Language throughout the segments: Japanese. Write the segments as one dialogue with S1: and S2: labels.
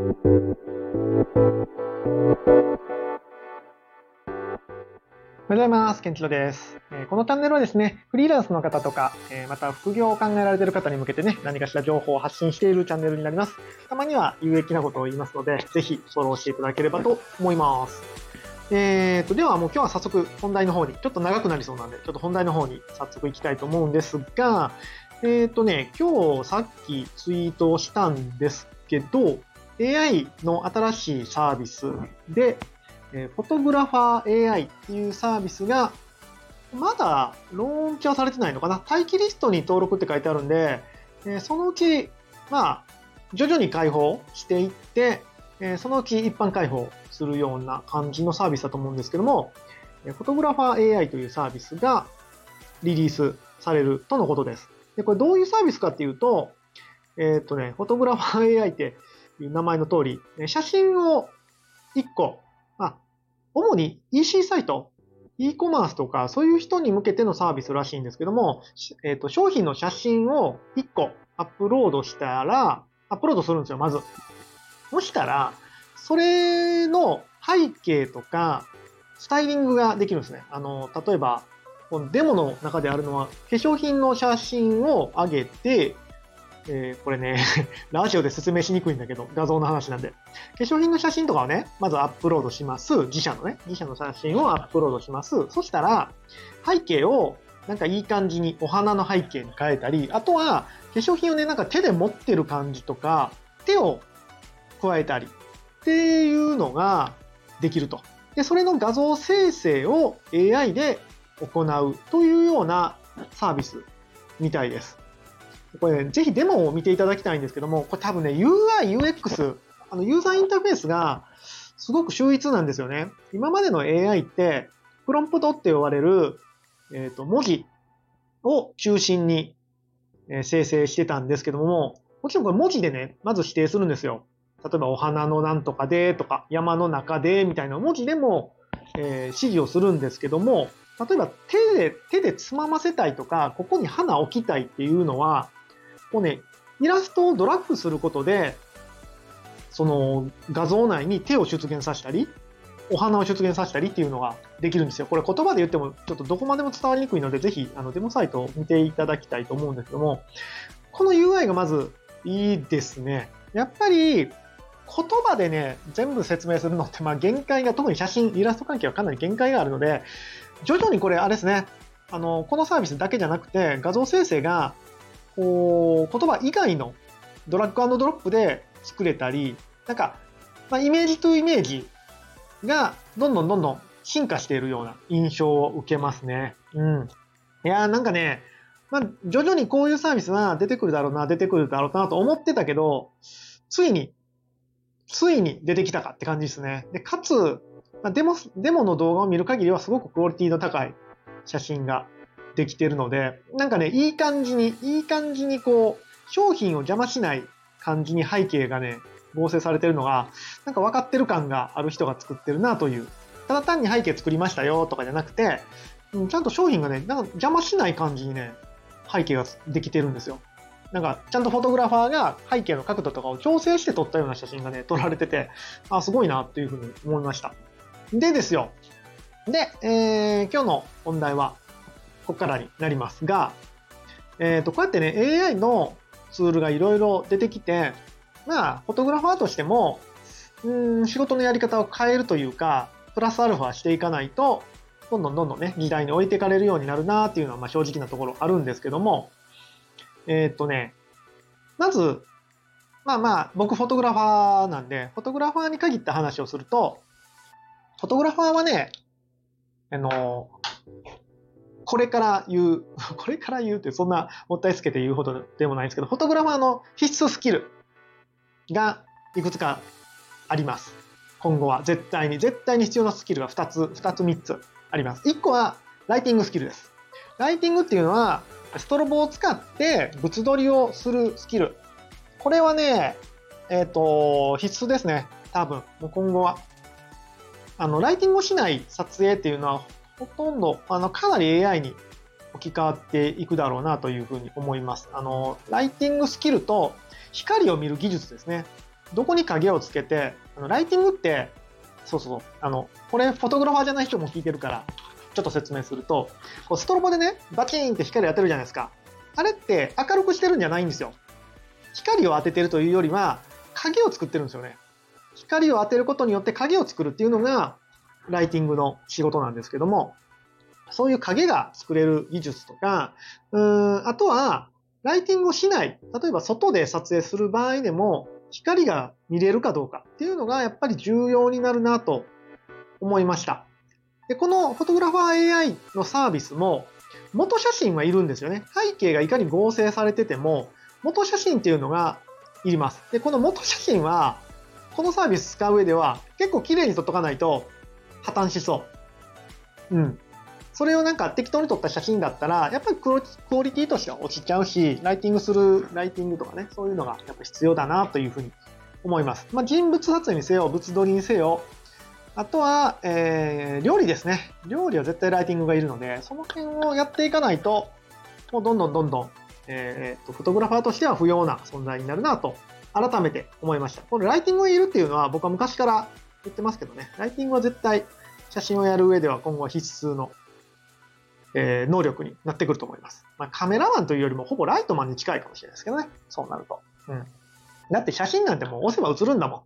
S1: おはようございます。ケンチロです。このチャンネルはですね、フリーランスの方とか、また副業を考えられている方に向けてね、何かしら情報を発信しているチャンネルになります。たまには有益なことを言いますので、ぜひフォローしていただければと思います。えーと、ではもう今日は早速本題の方に、ちょっと長くなりそうなんで、ちょっと本題の方に早速行きたいと思うんですが、えーとね、今日さっきツイートをしたんですけど、AI の新しいサービスで、えフォトグラファー AI っていうサービスが、まだローンチはされてないのかな？待機リストに登録って書いてあるんで、えそのうち、まあ、徐々に開放していって、えそのうち一般開放するような感じのサービスだと思うんですけども、フォトグラファー AI というサービスがリリースされるとのことです。で、これどういうサービスかっていうと、えっ、とね、フォトグラファー AI って名前の通り、写真を1個まあ主に EC サイト、e コマースとかそういう人に向けてのサービスらしいんですけども、え、ー、と、商品の写真を1個アップロードしたら、アップロードするんですよ、まず。そしたら、それの背景とか、スタイリングができるんですね。あの、例えば、このデモの中であるのは、化粧品の写真を上げて、えー、これね、ラジオで説明しにくいんだけど、画像の話なんで。化粧品の写真とかをね、まずアップロードします。自社のね、自社の写真をアップロードします。そしたら、背景をなんかいい感じにお花の背景に変えたり、あとは化粧品をね、なんか手で持ってる感じとか、手を加えたりっていうのができると。で、それの画像生成を AI で行うというようなサービスみたいです。これ、ね、ぜひデモを見ていただきたいんですけども、これ多分ね、UI、UX、あの、ユーザーインターフェースがすごく秀逸なんですよね。今までの AI って、プロンプトって呼ばれる、えっ、ー、と、文字を中心にえ生成してたんですけども、もちろんこれ文字でね、まず指定するんですよ。例えば、お花のなんとかでとか、山の中でみたいな文字でも、えー、指示をするんですけども、例えば手で、手でつまませたいとか、ここに花置きたいっていうのは、こうね、イラストをドラッグすることで、その画像内に手を出現させたり、お花を出現させたりっていうのができるんですよ。これ言葉で言ってもちょっとどこまでも伝わりにくいので、ぜひあのデモサイトを見ていただきたいと思うんですけども、この UI がまずいいですね。やっぱり言葉でね、全部説明するのって、まあ限界が、特に写真、イラスト関係はかなり限界があるので、徐々にこれ、あれですね、あの、このサービスだけじゃなくて、画像生成がこう、言葉以外のドラッグドロップで作れたり、なんか、まあ、イメージとイメージがどんどんどんどん進化しているような印象を受けますね。うん。いやーなんかね、まあ、徐々にこういうサービスは出てくるだろうな、出てくるだろうなと思ってたけど、ついに、ついに出てきたかって感じですね。で、かつ、まあ、デモ、デモの動画を見る限りはすごくクオリティの高い写真ができてるので、なんかね、いい感じに、いい感じにこう、商品を邪魔しない感じに背景がね、合成されてるのが、なんか分かってる感がある人が作ってるなという。ただ単に背景作りましたよとかじゃなくて、うんちゃんと商品がね、なんか邪魔しない感じにね、背景ができてるんですよ。なんか、ちゃんとフォトグラファーが背景の角度とかを調整して撮ったような写真がね、撮られてて、あ、すごいなっていうふうに思いました。でですよ。で、えー、今日の本題は、ここからになりますが、えっ、ー、と、こうやってね、AI のツールがいろいろ出てきて、まあ、フォトグラファーとしても、うん、仕事のやり方を変えるというか、プラスアルファしていかないと、どんどんどんどんね、時代に置いていかれるようになるなっていうのは、まあ正直なところあるんですけども、えっ、とね、まず、まあまあ、僕フォトグラファーなんで、フォトグラファーに限った話をすると、フォトグラファーはね、あの、これから言う、これから言うってそんなもったいつけて言うほどでもないんですけど、フォトグラファーの必須スキルがいくつかあります。今後は絶対に、絶対に必要なスキルが2つ、2つ3つあります。1個はライティングスキルです。ライティングっていうのは、ストロボを使って物撮りをするスキル。これはね、えっ、ー、と、必須ですね。多分、もう今後は。あの、ライティングをしない撮影っていうのはほとんど、あの、かなり AI に置き換わっていくだろうなというふうに思います。あの、ライティングスキルと光を見る技術ですね。どこに影をつけて、あのライティングって、そうそう、あの、これフォトグラファーじゃない人も聞いてるから、ちょっと説明すると、こうストロボでね、バキーンって光当てるじゃないですか。あれって明るくしてるんじゃないんですよ。光を当ててるというよりは、影を作ってるんですよね。光を当てることによって影を作るっていうのが、ライティングの仕事なんですけども、そういう影が作れる技術とか、うーん、あとは、ライティングをしない。例えば外で撮影する場合でも、光が見れるかどうかっていうのがやっぱり重要になるなと思いました。で、このフォトグラファー AI のサービスも、元写真はいるんですよね。背景がいかに合成されてても、元写真っていうのがいります。で、この元写真は、このサービス使う上では結構綺麗に撮っとかないと破綻しそう。うん。それをなんか適当に撮った写真だったら、やっぱりクオリティとしては落ちちゃうし、ライティングする、ライティングとかね、そういうのがやっぱ必要だなというふうに思います。まあ、人物撮影にせよ、物撮りにせよ、あとは、えー、料理ですね。料理は絶対ライティングがいるので、その辺をやっていかないと、もうどんどんどんどん、えー、とフォトグラファーとしては不要な存在になるなと、改めて思いました。このライティングがいるっていうのは僕は昔から言ってますけどね、ライティングは絶対写真をやる上では今後必須の、えー能力になってくると思います。まあ、カメラマンというよりもほぼライトマンに近いかもしれないですけどね、そうなると。うん。だって写真なんてもう押せば映るんだもん。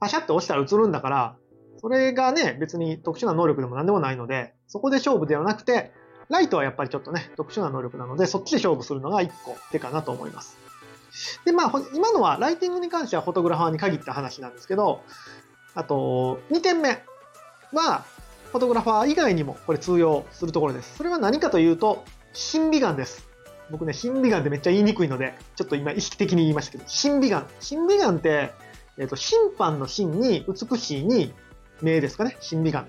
S1: パシャって押したら映るんだから、それがね、別に特殊な能力でも何でもないので、そこで勝負ではなくて、ライトはやっぱりちょっとね、特殊な能力なので、そっちで勝負するのが一個手かなと思います。で、まあ、今のはライティングに関してはフォトグラファーに限った話なんですけど、あと、2点目は、フォトグラファー以外にもこれ通用するところです。それは何かというと、審美眼です。僕ね、審美眼ってめっちゃ言いにくいので、ちょっと今意識的に言いましたけど、審美眼。審美眼って、えっ、と、審判の審に美しいに目ですかね、審美眼。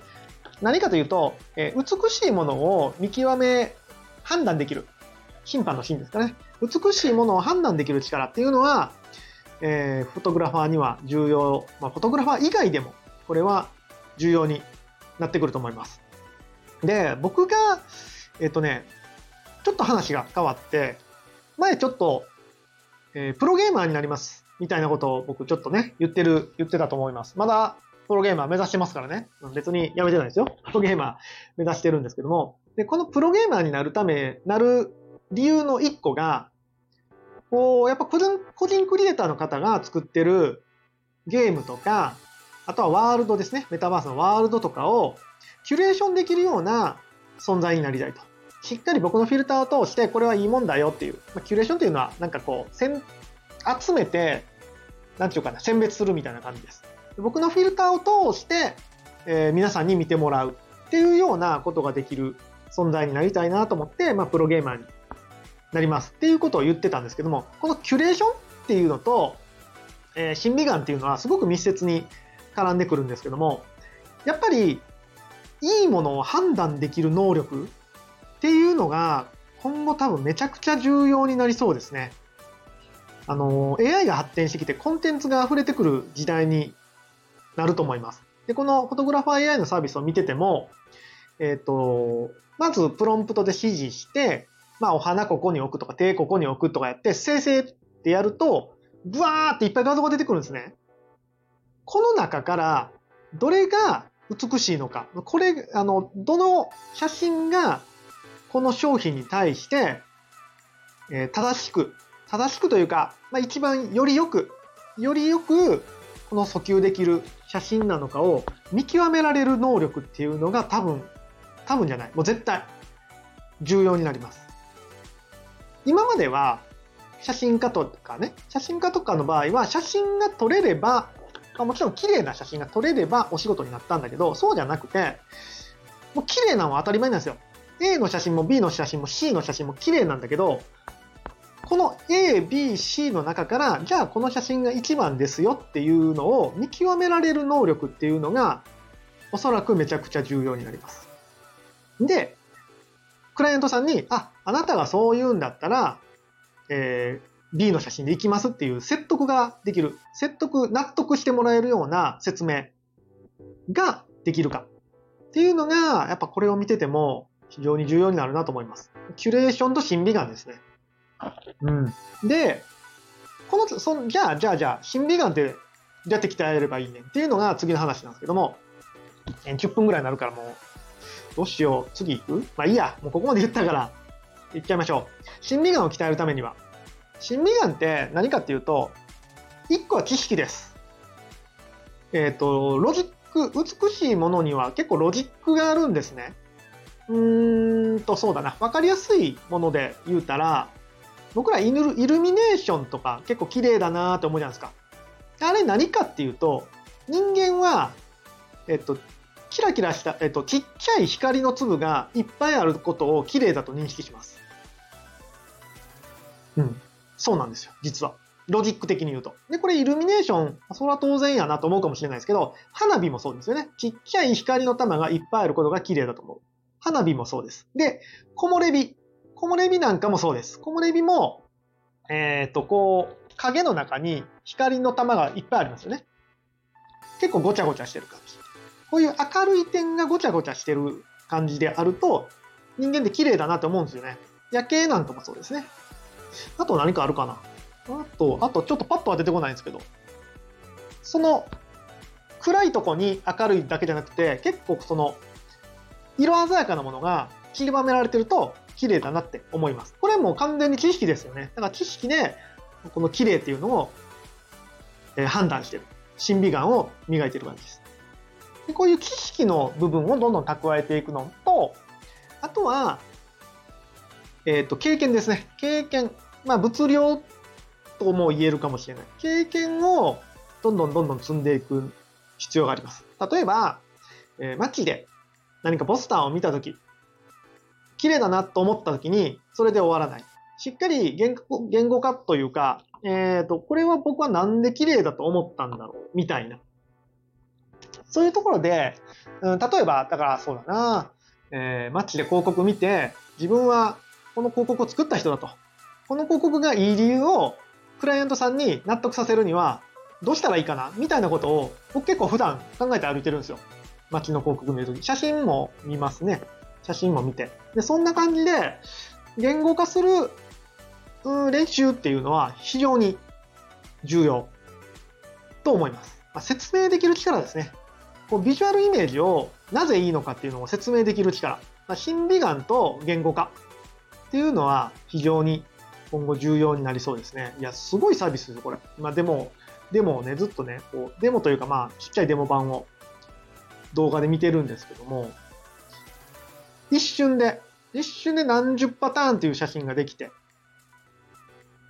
S1: 何かというと、えー美しいものを見極め、判断できる。審判の審ですかね。美しいものを判断できる力っていうのは、えーフォトグラファーには重要、まあ、フォトグラファー以外でも、これは重要になってくると思います。で、僕が、えっ、とね、ちょっと話が変わって、前ちょっと、えープロゲーマーになります。みたいなことを僕ちょっとね、言ってる、言ってたと思います。まだプロゲーマー目指してますからね。別にやめてないですよ。プロゲーマー目指してるんですけども。で、このプロゲーマーになるため、なる理由の一個が、こう、やっぱ個人個人クリエイターの方が作ってるゲームとか、あとはワールドですね。メタバースのワールドとかをキュレーションできるような存在になりたいと。しっかり僕のフィルターを通して、これはいいもんだよっていう。まあ、キュレーションっていうのは、なんかこう、せん集めて、なんていうかな、選別するみたいな感じです。僕のフィルターを通して、えー皆さんに見てもらうっていうようなことができる存在になりたいなと思って、まあ、プロゲーマーになりますっていうことを言ってたんですけども、このキュレーションっていうのと、えー審美眼っていうのはすごく密接に絡んでくるんですけども、やっぱり、いいものを判断できる能力っていうのが、今後多分めちゃくちゃ重要になりそうですね。あの、AI が発展してきてコンテンツが溢れてくる時代になると思います。で、このフォトグラファー AI のサービスを見てても、えっ、と、まずプロンプトで指示して、まあお花ここに置くとか手ここに置くとかやって、生成ってやると、ブワーっていっぱい画像が出てくるんですね。この中からどれが美しいのか、これ、あの、どの写真がこの商品に対して、えー正しく、正しくというか、まあ、一番よりよく、よりよくこの訴求できる写真なのかを見極められる能力っていうのが多分、多分じゃない、もう絶対重要になります。今までは写真家とかね、写真家とかの場合は写真が撮れれば、まあもちろん綺麗な写真が撮れればお仕事になったんだけど、そうじゃなくて、もう綺麗なのは当たり前なんですよ。A の写真も B の写真も C の写真も綺麗なんだけど、この A、B、C の中から、じゃあこの写真が一番ですよっていうのを見極められる能力っていうのが、おそらくめちゃくちゃ重要になります。で、クライアントさんに、あ、あなたがそう言うんだったら、えー B の写真でいきますっていう説得ができる。説得、納得してもらえるような説明ができるか。っていうのが、やっぱこれを見てても非常に重要になるなと思います。キュレーションと審美眼ですね。うん。で、この、そのじゃあ、じゃあ、じゃあ、審美眼ってうやって鍛えればいいねんっていうのが次の話なんですけども、えー10分ぐらいになるからもう、どうしよう、次行く？まあいいや、もうここまで言ったから、行っちゃいましょう。審美眼を鍛えるためには、審美眼って何かっていうと、一個は知識です。えっ、と、ロジック、美しいものには結構ロジックがあるんですね。うーんと、そうだな。わかりやすいもので言うたら、僕らイルイルミネーションとか結構綺麗だなって思うじゃないですか。あれ何かっていうと、人間は、えっと、キラキラした、えっと、ちっちゃい光の粒がいっぱいあることを綺麗だと認識します。うん。そうなんですよ、実は。ロジック的に言うと。で、これイルミネーション、それは当然やなと思うかもしれないですけど、花火もそうですよね。ちっちゃい光の玉がいっぱいあることが綺麗だと思う。花火もそうです。で、木漏れ日。木漏れ日なんかもそうです。木漏れ日も、えっ、と、こう、影の中に光の玉がいっぱいありますよね。結構ごちゃごちゃしてる感じ。こういう明るい点がごちゃごちゃしてる感じであると、人間って綺麗だなって思うんですよね。夜景なんかもそうですね。あと何かあるかなあと、あとちょっとパッとは出てこないんですけど、その暗いとこに明るいだけじゃなくて、結構その色鮮やかなものが散りばめられてると綺麗だなって思います。これも完全に知識ですよね。だから知識でこの綺麗っていうのを、え判断してる。審美眼を磨いてる感じです。でこういう知識の部分をどんどん蓄えていくのと、あとは、えっ、と、経験ですね。経験。まあ、物量とも言えるかもしれない。経験をどんどんどんどん積んでいく必要があります。例えば、えー街で何かポスターを見たとき、綺麗だなと思ったときに、それで終わらない。しっかり言語言語化というか、えっ、と、これは僕はなんで綺麗だと思ったんだろう、みたいな。そういうところで、うん、例えば、だからそうだな、えー、マッチで広告見て、自分はこの広告を作った人だと。この広告がいい理由をクライアントさんに納得させるにはどうしたらいいかなみたいなことを僕結構普段考えて歩いてるんですよ。街の広告見るとき。写真も見ますね。写真も見て。で、そんな感じで言語化するうん練習っていうのは非常に重要と思います。まあ、説明できる力ですね。こうビジュアルイメージをなぜいいのかっていうのを説明できる力。まあ、審美眼と言語化っていうのは非常に今後重要になりそうですね。いや、すごいサービスですよ、これ。まあでも、デモをね、ずっとね、こうデモというかまあ、ちっちゃいデモ版を動画で見てるんですけども、一瞬で、一瞬で何十パターンっていう写真ができて、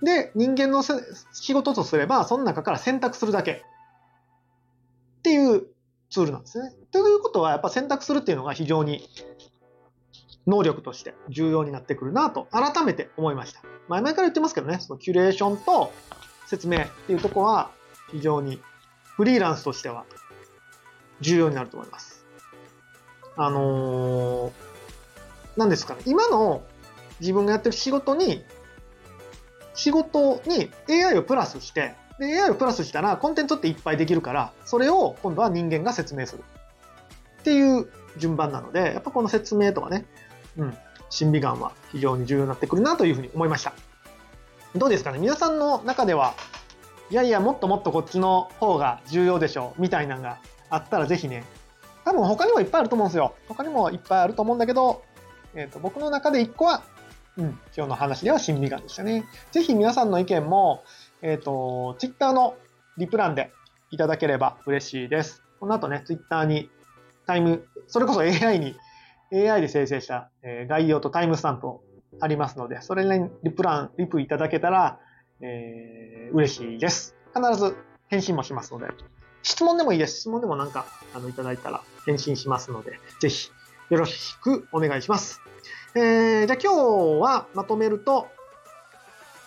S1: で、人間の仕事とすれば、その中から選択するだけっていうツールなんですね。ということは、やっぱ選択するっていうのが非常に能力として重要になってくるなと改めて思いました。前々から言ってますけどね、そのキュレーションと説明っていうとこは非常にフリーランスとしては重要になると思います。あのー、何ですかね、今の自分がやってる仕事に、仕事に AI をプラスして、で AI をプラスしたらコンテンツっていっぱいできるから、それを今度は人間が説明する。っていう順番なので、やっぱこの説明とかね、うん、審美眼は非常に重要になってくるなというふうに思いました。どうですかね？皆さんの中では、いやいや、もっともっとこっちの方が重要でしょう、みたいなのがあったらぜひね、多分他にもいっぱいあると思うんですよ。他にもいっぱいあると思うんだけど、えっ、と、僕の中で一個は、うん、今日の話では審美眼でしたね。ぜひ皆さんの意見も、えっ、と、Twitter のリプランでいただければ嬉しいです。この後ね、Twitter にタイム、それこそ AI に、AI で生成した、え概要とタイムスタンプありますので、それにリプラン、リプいただけたら、えー嬉しいです。必ず返信もしますので、質問でもいいです。質問でもなんか、あの、いただいたら返信しますので、ぜひ、よろしくお願いします。えーじゃあ今日はまとめると、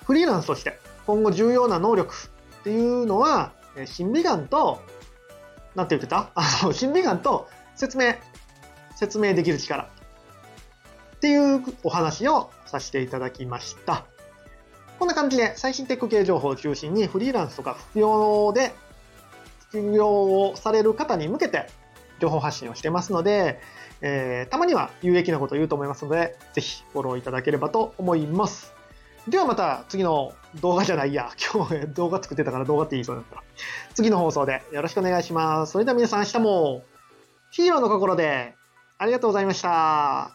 S1: フリーランスとして今後重要な能力っていうのは、えー審美眼と、なんて言ってた？あの、審美眼と説明、説明できる力っていうお話をさせていただきました。こんな感じで最新テック系情報を中心にフリーランスとか副業で副業をされる方に向けて情報発信をしてますので、えーたまには有益なことを言うと思いますので、ぜひフォローいただければと思います。ではまた次の動画じゃないや。今日動画作ってたから動画って言いそうになった。次の放送でよろしくお願いします。それでは皆さん明日もヒーローの心でありがとうございました。